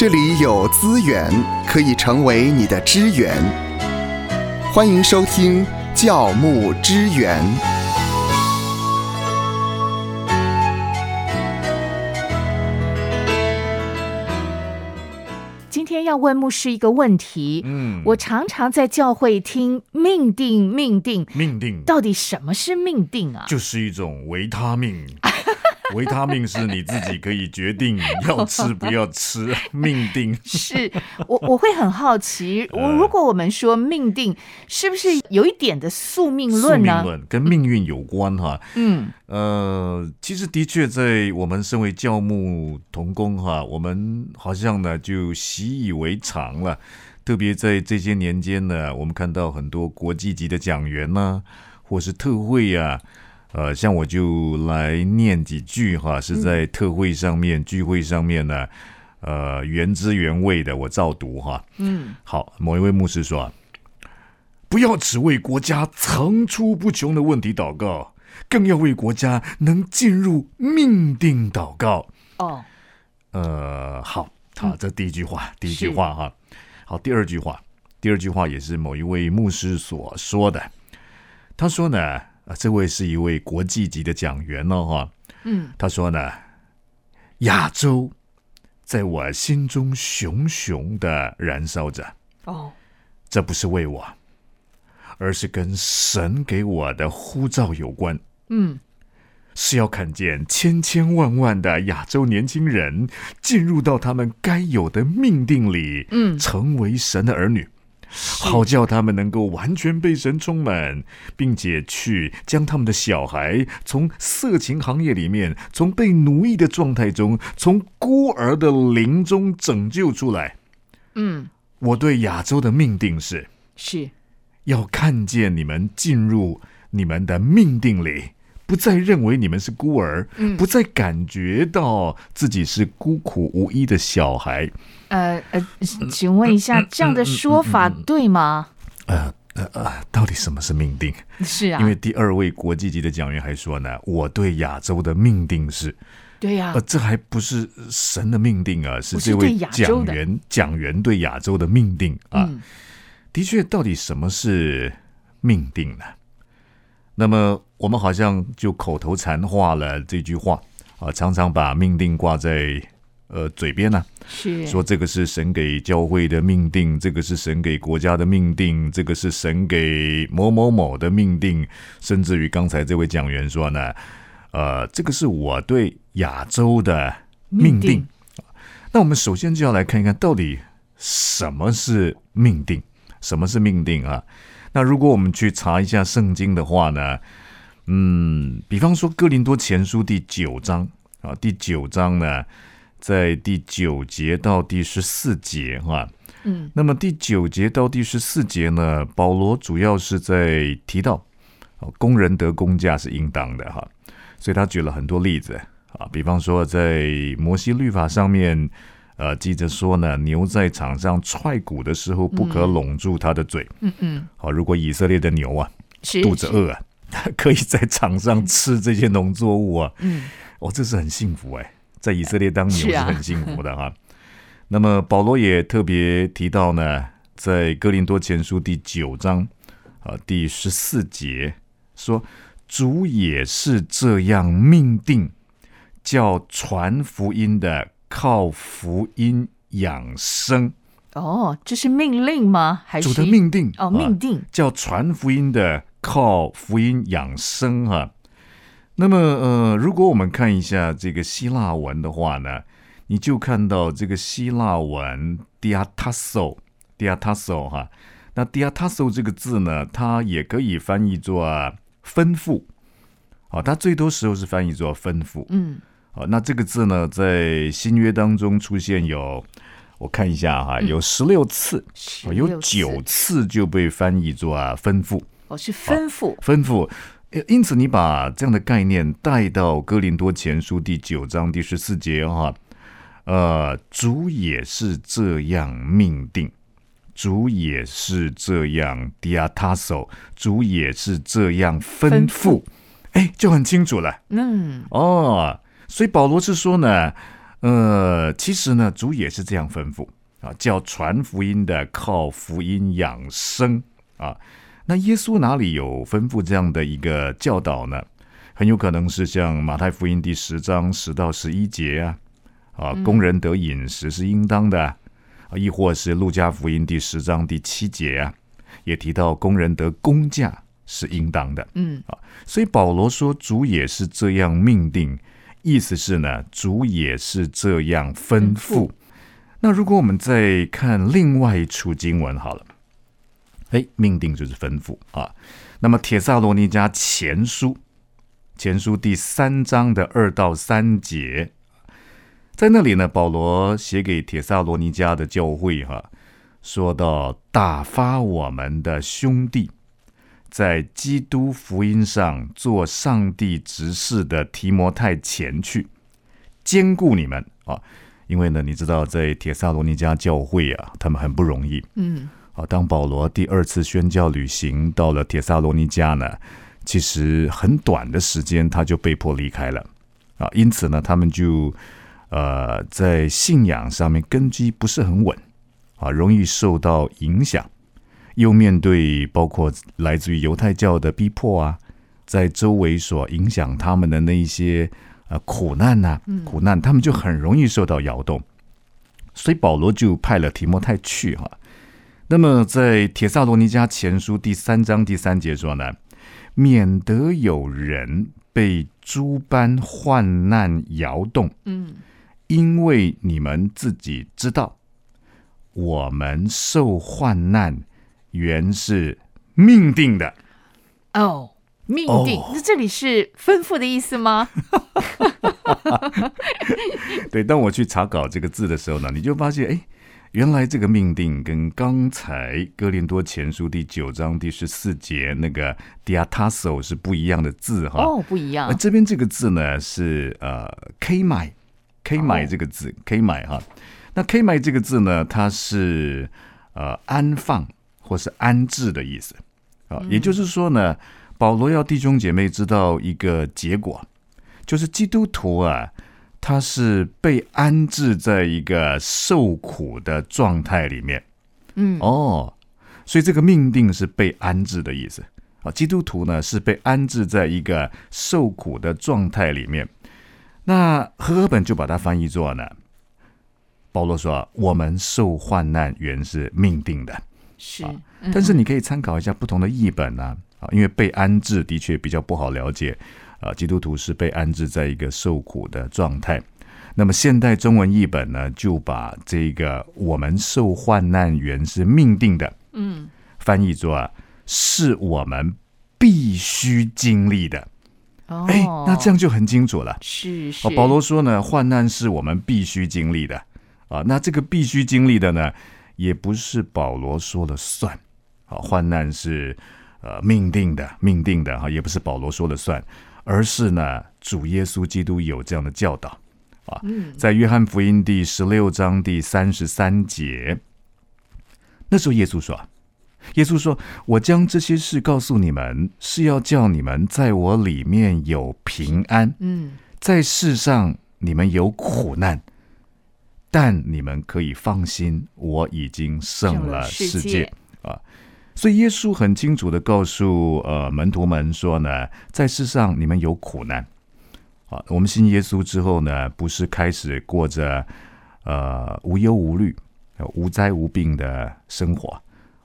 这里有资源可以成为你的支援。欢迎收听教牧支援。今天要问牧师一个问题。嗯，我常常在教会听命定，命定，命定到底什么是命定啊？就是一种维他命，维他命是你自己可以决定要吃不要吃，命定是我我会很好奇，我如果我们说命定，是不是有一点的宿命宿论呢？命论跟命运有关哈。嗯，呃，其实的确在我们身为教牧同工哈，我们好像呢就习以为常了。特别在这些年间呢，我们看到很多国际级的讲员呐、或是特会呀、呃，像我就来念几句哈，是在特会上面、聚会上面呢，呃，原汁原味的我照读哈。嗯，好，某一位牧师说啊，不要只为国家层出不穷的问题祷告，更要为国家能进入命定祷告。哦，呃，好，好，这第一句话，第一句话哈。好，第二句话，第二句话也是某一位牧师所说的。他说呢，啊，这位是一位国际级的讲员哦，哈。嗯，他说呢，亚洲在我心中熊熊的燃烧着。哦，这不是为我，而是跟神给我的呼召有关，嗯，是要看见千千万万的亚洲年轻人进入到他们该有的命定里，嗯成为神的儿女。好叫他们能够完全被神充满，并且去将他们的小孩从色情行业里面，从被奴役的状态中，从孤儿的灵中拯救出来。嗯，我对亚洲的命定是，是，要看见你们进入你们的命定里，不再认为你们是孤儿，嗯不再感觉到自己是孤苦无依的小孩。呃呃，请问一下，这样的说法对吗？呃呃呃，到底什么是命定？是啊因，为第二位国际级的讲员还说呢，我对亚洲的命定是，对呀呃，，这还不是神的命定啊，是这位讲员讲员对亚洲的命定啊。嗯的确，到底什么是命定呢？那么我们好像就口头禅化了这句话啊，常常把命定挂在呃嘴边呢、是说这个是神给教会的命定，这个是神给国家的命定，这个是神给某某某的命定，甚至于刚才这位讲员说呢，呃，这个是我对亚洲的命定。那我们首先就要来看一看，到底什么是命定？什么是命定啊？那如果我们去查一下圣经的话呢，嗯，比方说哥林多前书第九章啊，第九章呢，在第九节到第十四节哈、嗯那么第九节到第十四节呢，保罗主要是在提到，哦，工人得工价是应当的哈，所以他举了很多例子啊，比方说在摩西律法上面，呃，记着说呢，牛在场上踹鼓的时候不可拢住它的嘴。嗯嗯，好，如果以色列的牛啊肚子饿啊，可以在场上吃这些农作物啊，嗯哦，这是很幸福哎，在以色列当牛是很幸福的哈。那么保罗也特别提到呢，在哥林多前书第九章啊第十四节说，主也是这样命定，叫传福音的靠福音养生。哦，这是命令吗？还是主的命定哦，啊命定叫传福音的靠福音养生哈、那么呃，如果我们看一下这个希腊文的话呢，你就看到这个希腊文 diatasso diatasso 哈，那 diatasso 这个字呢，它也可以翻译作吩咐，好，它最多时候是翻译作吩咐，嗯。好，那这个字呢，在新约当中出现有，我看一下哈，有十六次，哦有16次。九次就被翻译作啊吩咐，哦是吩咐吩咐。呃因此，你把这样的概念带到哥林多前书第九章第十四节哈，呃，主也是这样命定，主也是这样 diatasso，主也是这样吩咐，哎，就很清楚了。嗯哦，所以保罗是说呢，呃，其实呢，主也是这样吩咐啊，叫传福音的靠福音养生啊。那耶稣哪里有吩咐这样的一个教导呢？很有可能是像马太福音第十章十到十一节啊，啊，工人得饮食是应当的啊，亦或是路加福音第十章第七节啊，也提到工人得工价是应当的。嗯啊，所以保罗说主也是这样命定。意思是呢，主也是这样吩咐。那如果我们再看另外一处经文好了，哎，命定就是吩咐啊。那么《铁萨罗尼迦前书》前书第三章的二到三节，在那里呢，保罗写给铁萨罗尼迦的教会哈，说到打发我们的兄弟。在基督福音上做上帝执事的提摩太前去，兼顾你们啊！因为呢，你知道在铁萨罗尼迦教会啊，他们很不容易。嗯，啊，当保罗第二次宣教旅行到了铁萨罗尼迦呢，其实很短的时间他就被迫离开了啊，因此呢，他们就呃在信仰上面根基不是很稳啊，容易受到影响。又面对包括来自于犹太教的逼迫啊，在周围所影响他们的那一些呃苦难呐，苦难，他们就很容易受到摇动。所以保罗就派了提摩太去哈。那么在铁萨罗尼迦前书第三章第三节说呢，免得有人被诸般患难摇动，嗯，因为你们自己知道，我们受患难。原是命定的哦，命定。那这里是吩咐的意思吗？对，当我去查稿这个字的时候呢，你就发现，哎，原来这个命定跟刚才哥林多前书第九章第十四节那个 diatasso 是不一样的字哈。哦，不一样。这边这个字呢是呃 k 买 k 买这个字 k 买哈。那 k 买这个字呢，它是呃安放。或是安置的意思啊，也就是说呢，保罗要弟兄姐妹知道一个结果，就是基督徒啊，他是被安置在一个受苦的状态里面。嗯，哦，所以这个命定是被安置的意思啊。基督徒呢是被安置在一个受苦的状态里面。那和合本就把它翻译作呢，保罗说：“我们受患难原是命定的。”是，但是你可以参考一下不同的译本啊，啊，因为被安置的确比较不好了解，啊，基督徒是被安置在一个受苦的状态。那么现代中文译本呢，就把这个“我们受患难原是命定的”，嗯，翻译作啊，是我们必须经历的。哦，哎，那这样就很清楚了。是是，保罗说呢，患难是我们必须经历的啊。那这个必须经历的呢？也不是保罗说了算，啊，患难是呃命定的，命定的哈，也不是保罗说了算，而是呢，主耶稣基督有这样的教导啊，在约翰福音第十六章第三十三节，那时候耶稣说，耶稣说，我将这些事告诉你们，是要叫你们在我里面有平安，嗯，在世上你们有苦难。但你们可以放心，我已经胜了世界啊！所以耶稣很清楚的告诉呃门徒们说呢，在世上你们有苦难啊。我们信耶稣之后呢，不是开始过着呃无忧无虑、无灾无病的生活，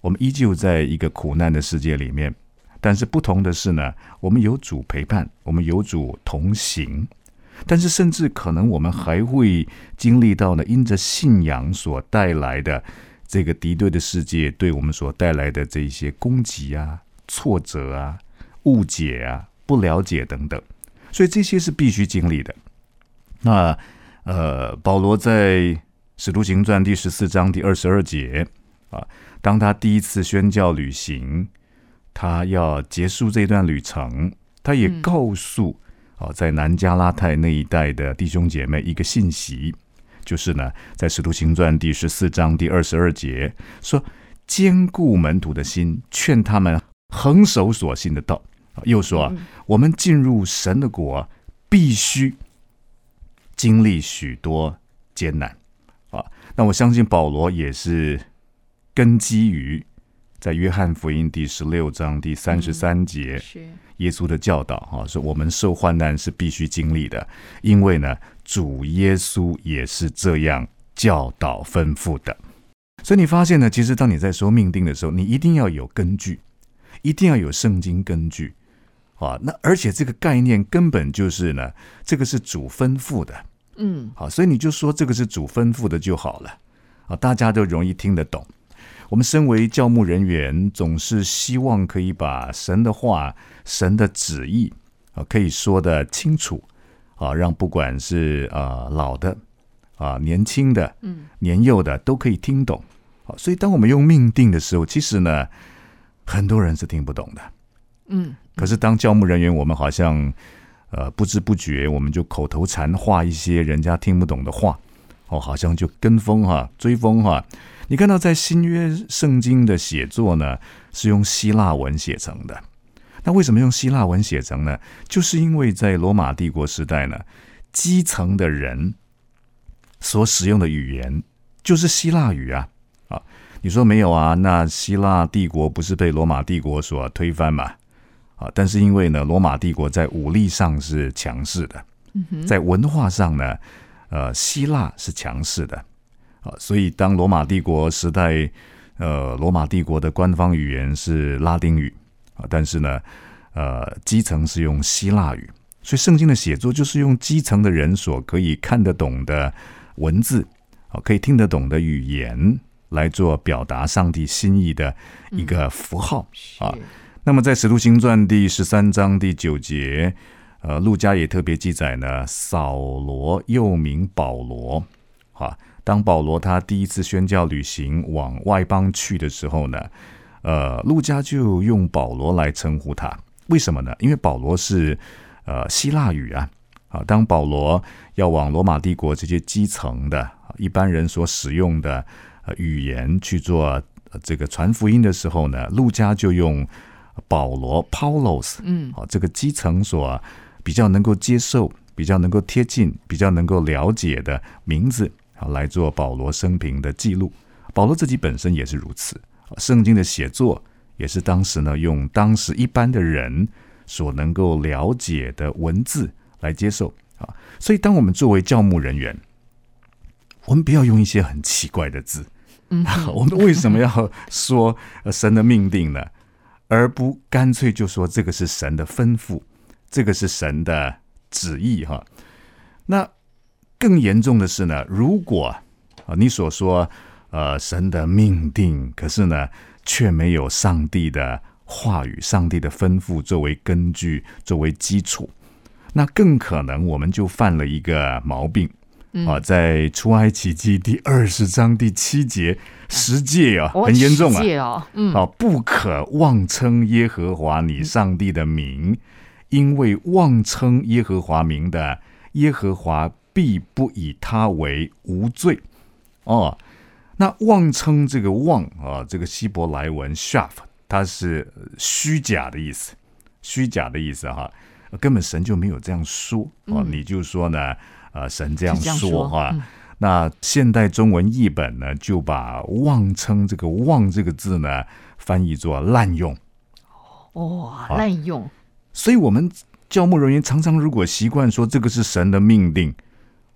我们依旧在一个苦难的世界里面。但是不同的是呢，我们有主陪伴，我们有主同行。但是，甚至可能我们还会经历到呢，因着信仰所带来的这个敌对的世界对我们所带来的这些攻击啊、挫折啊、误解啊、不了解等等，所以这些是必须经历的。那呃，保罗在《使徒行传》第十四章第二十二节啊，当他第一次宣教旅行，他要结束这段旅程，他也告诉。啊，在南加拉泰那一带的弟兄姐妹，一个信息就是呢，在《使徒行传》第十四章第二十二节说：“坚固门徒的心，劝他们恒守所信的道。”又说：“我们进入神的国，必须经历许多艰难啊。那我相信保罗也是根基于在约翰福音第十六章第三十三节。是耶稣的教导，哈，是我们受患难是必须经历的，因为呢，主耶稣也是这样教导吩咐的。所以你发现呢，其实当你在说命定的时候，你一定要有根据，一定要有圣经根据，啊，那而且这个概念根本就是呢，这个是主吩咐的，嗯，好，所以你就说这个是主吩咐的就好了，啊，大家都容易听得懂。我们身为教牧人员，总是希望可以把神的话、神的旨意啊，可以说的清楚啊，让不管是啊老的啊、年轻的、嗯、年幼的都可以听懂。啊，所以当我们用命定的时候，其实呢，很多人是听不懂的。嗯，可是当教牧人员，我们好像呃不知不觉，我们就口头禅话一些人家听不懂的话，哦，好像就跟风哈、追风哈。你看到在新约圣经的写作呢，是用希腊文写成的。那为什么用希腊文写成呢？就是因为在罗马帝国时代呢，基层的人所使用的语言就是希腊语啊。啊，你说没有啊？那希腊帝国不是被罗马帝国所推翻嘛？啊，但是因为呢，罗马帝国在武力上是强势的，在文化上呢，呃，希腊是强势的。啊，所以当罗马帝国时代，呃，罗马帝国的官方语言是拉丁语啊，但是呢，呃，基层是用希腊语，所以圣经的写作就是用基层的人所可以看得懂的文字啊，可以听得懂的语言来做表达上帝心意的一个符号、啊。那么在《使徒行传》第十三章第九节，呃，路加也特别记载呢，扫罗又名保罗，啊。当保罗他第一次宣教旅行往外邦去的时候呢，呃，路加就用保罗来称呼他。为什么呢？因为保罗是呃希腊语啊，啊，当保罗要往罗马帝国这些基层的一般人所使用的呃语言去做这个传福音的时候呢，路加就用保罗 Paulos，嗯，好，这个基层所比较能够接受、比较能够贴近、比较能够了解的名字。啊，来做保罗生平的记录。保罗自己本身也是如此。圣经的写作也是当时呢，用当时一般的人所能够了解的文字来接受啊。所以，当我们作为教牧人员，我们不要用一些很奇怪的字。嗯，我们为什么要说神的命定呢？而不干脆就说这个是神的吩咐，这个是神的旨意？哈，那。更严重的是呢，如果啊你所说呃神的命定，可是呢却没有上帝的话语、上帝的吩咐作为根据、作为基础，那更可能我们就犯了一个毛病。啊，在出埃及记第二十章第七节十诫啊，很严重啊，嗯，啊不可妄称耶和华你上帝的名，因为妄称耶和华名的耶和华。必不以他为无罪哦。那妄称这个妄啊，这个希伯来文 shaf，它是虚假的意思，虚假的意思哈，根本神就没有这样说哦。你就说呢，呃，神这样说哈。那现代中文译本呢，就把妄称这个妄这个字呢，翻译作滥用。哦，滥用。所以我们教牧人员常常如果习惯说这个是神的命令。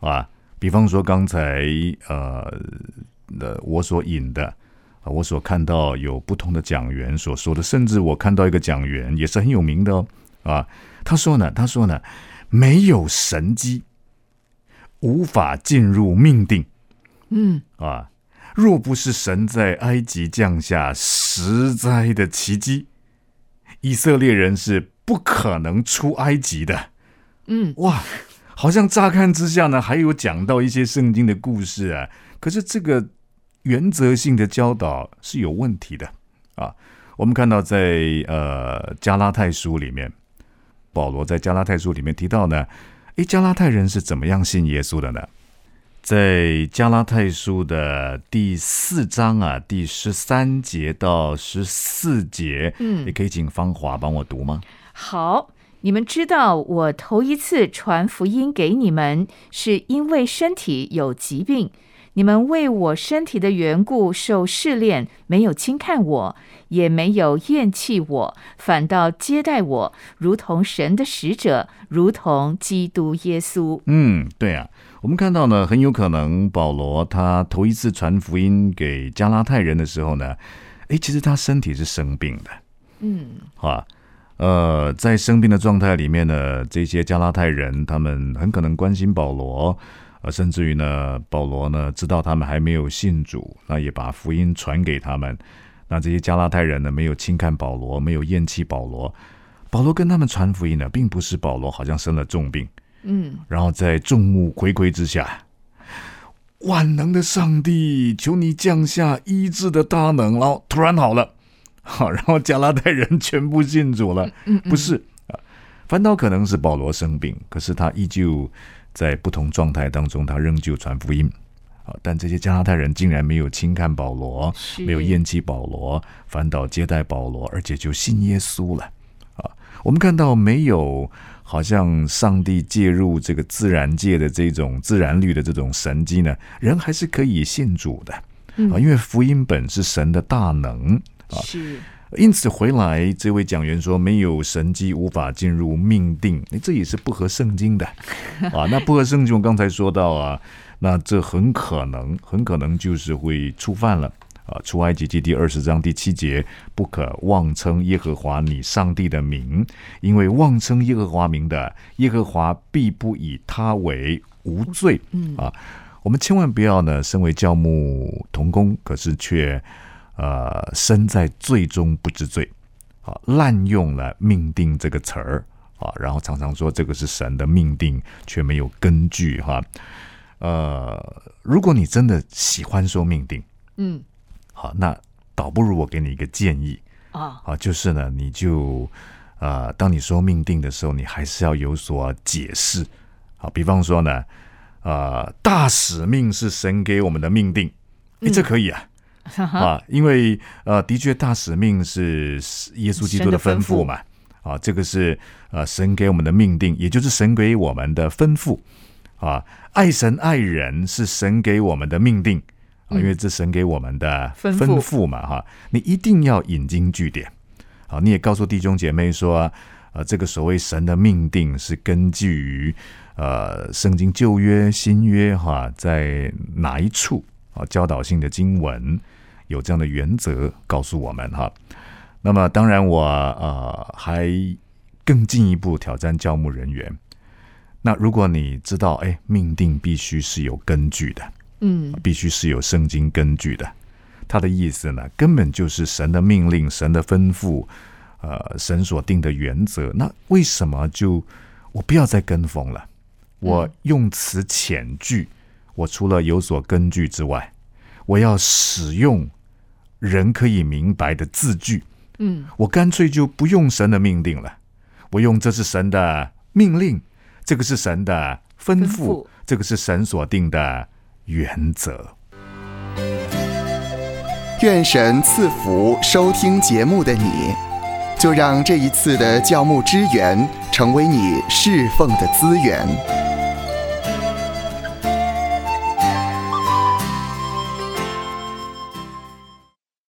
啊，比方说刚才呃呃我所引的啊，我所看到有不同的讲员所说的，甚至我看到一个讲员也是很有名的哦啊，他说呢，他说呢，没有神机无法进入命定，嗯。啊，若不是神在埃及降下实在的奇迹，以色列人是不可能出埃及的，嗯。哇。好像乍看之下呢，还有讲到一些圣经的故事啊，可是这个原则性的教导是有问题的啊。我们看到在呃加拉太书里面，保罗在加拉太书里面提到呢，诶，加拉太人是怎么样信耶稣的呢？在加拉太书的第四章啊，第十三节到十四节，嗯，你可以请芳华帮我读吗？好。你们知道，我头一次传福音给你们，是因为身体有疾病。你们为我身体的缘故受试炼，没有轻看我，也没有厌弃我，反倒接待我，如同神的使者，如同基督耶稣。嗯，对啊，我们看到呢，很有可能保罗他头一次传福音给加拉太人的时候呢，诶，其实他身体是生病的，嗯，好啊，呃，在生病的状态里面呢，这些加拉太人他们很可能关心保罗。呃，甚至于呢，保罗呢知道他们还没有信主，那也把福音传给他们。那这些加拉太人呢，没有轻看保罗，没有厌弃保罗。保罗跟他们传福音呢，并不是保罗好像生了重病，嗯，然后在众目睽睽之下，万能的上帝，求你降下医治的大能，然后突然好了，好，然后加拉太人全部信主了。嗯，不是啊，反倒可能是保罗生病，可是他依旧。在不同状态当中，他仍旧传福音啊！但这些加拿大人竟然没有轻看保罗，没有厌弃保罗，反倒接待保罗，而且就信耶稣了啊！我们看到没有？好像上帝介入这个自然界的这种自然律的这种神迹呢，人还是可以信主的啊！因为福音本是神的大能啊！是。因此回来，这位讲员说没有神机无法进入命定，这也是不合圣经的 啊。那不合圣经，我刚才说到啊，那这很可能，很可能就是会触犯了啊。出埃及记第二十章第七节，不可妄称耶和华你上帝的名，因为妄称耶和华名的，耶和华必不以他为无罪。嗯啊，我们千万不要呢，身为教牧同工，可是却。呃，身在罪中不知罪，啊，滥用了命定这个词儿啊，然后常常说这个是神的命定，却没有根据哈。呃，如果你真的喜欢说命定，嗯，好，那倒不如我给你一个建议啊，啊，就是呢，你就呃，当你说命定的时候，你还是要有所解释啊。比方说呢，呃，大使命是神给我们的命定，哎，这可以啊。啊，因为呃，的确大使命是耶稣基督的吩咐嘛，啊，这个是呃神给我们的命定，也就是神给我们的吩咐啊。爱神爱人是神给我们的命定啊，因为这神给我们的吩咐嘛，哈，你一定要引经据典啊。你也告诉弟兄姐妹说，呃，这个所谓神的命定是根据于呃圣经旧约新约哈，在哪一处啊教导性的经文。有这样的原则告诉我们哈，那么当然我呃还更进一步挑战教牧人员。那如果你知道，哎，命定必须是有根据的，嗯，必须是有圣经根据的。他的意思呢，根本就是神的命令、神的吩咐，呃，神所定的原则。那为什么就我不要再跟风了？我用词遣句，我除了有所根据之外，我要使用。人可以明白的字句，嗯，我干脆就不用神的命令了，我用这是神的命令，这个是神的吩咐，这个是神所定的原则。愿神赐福收听节目的你，就让这一次的教牧支援成为你侍奉的资源。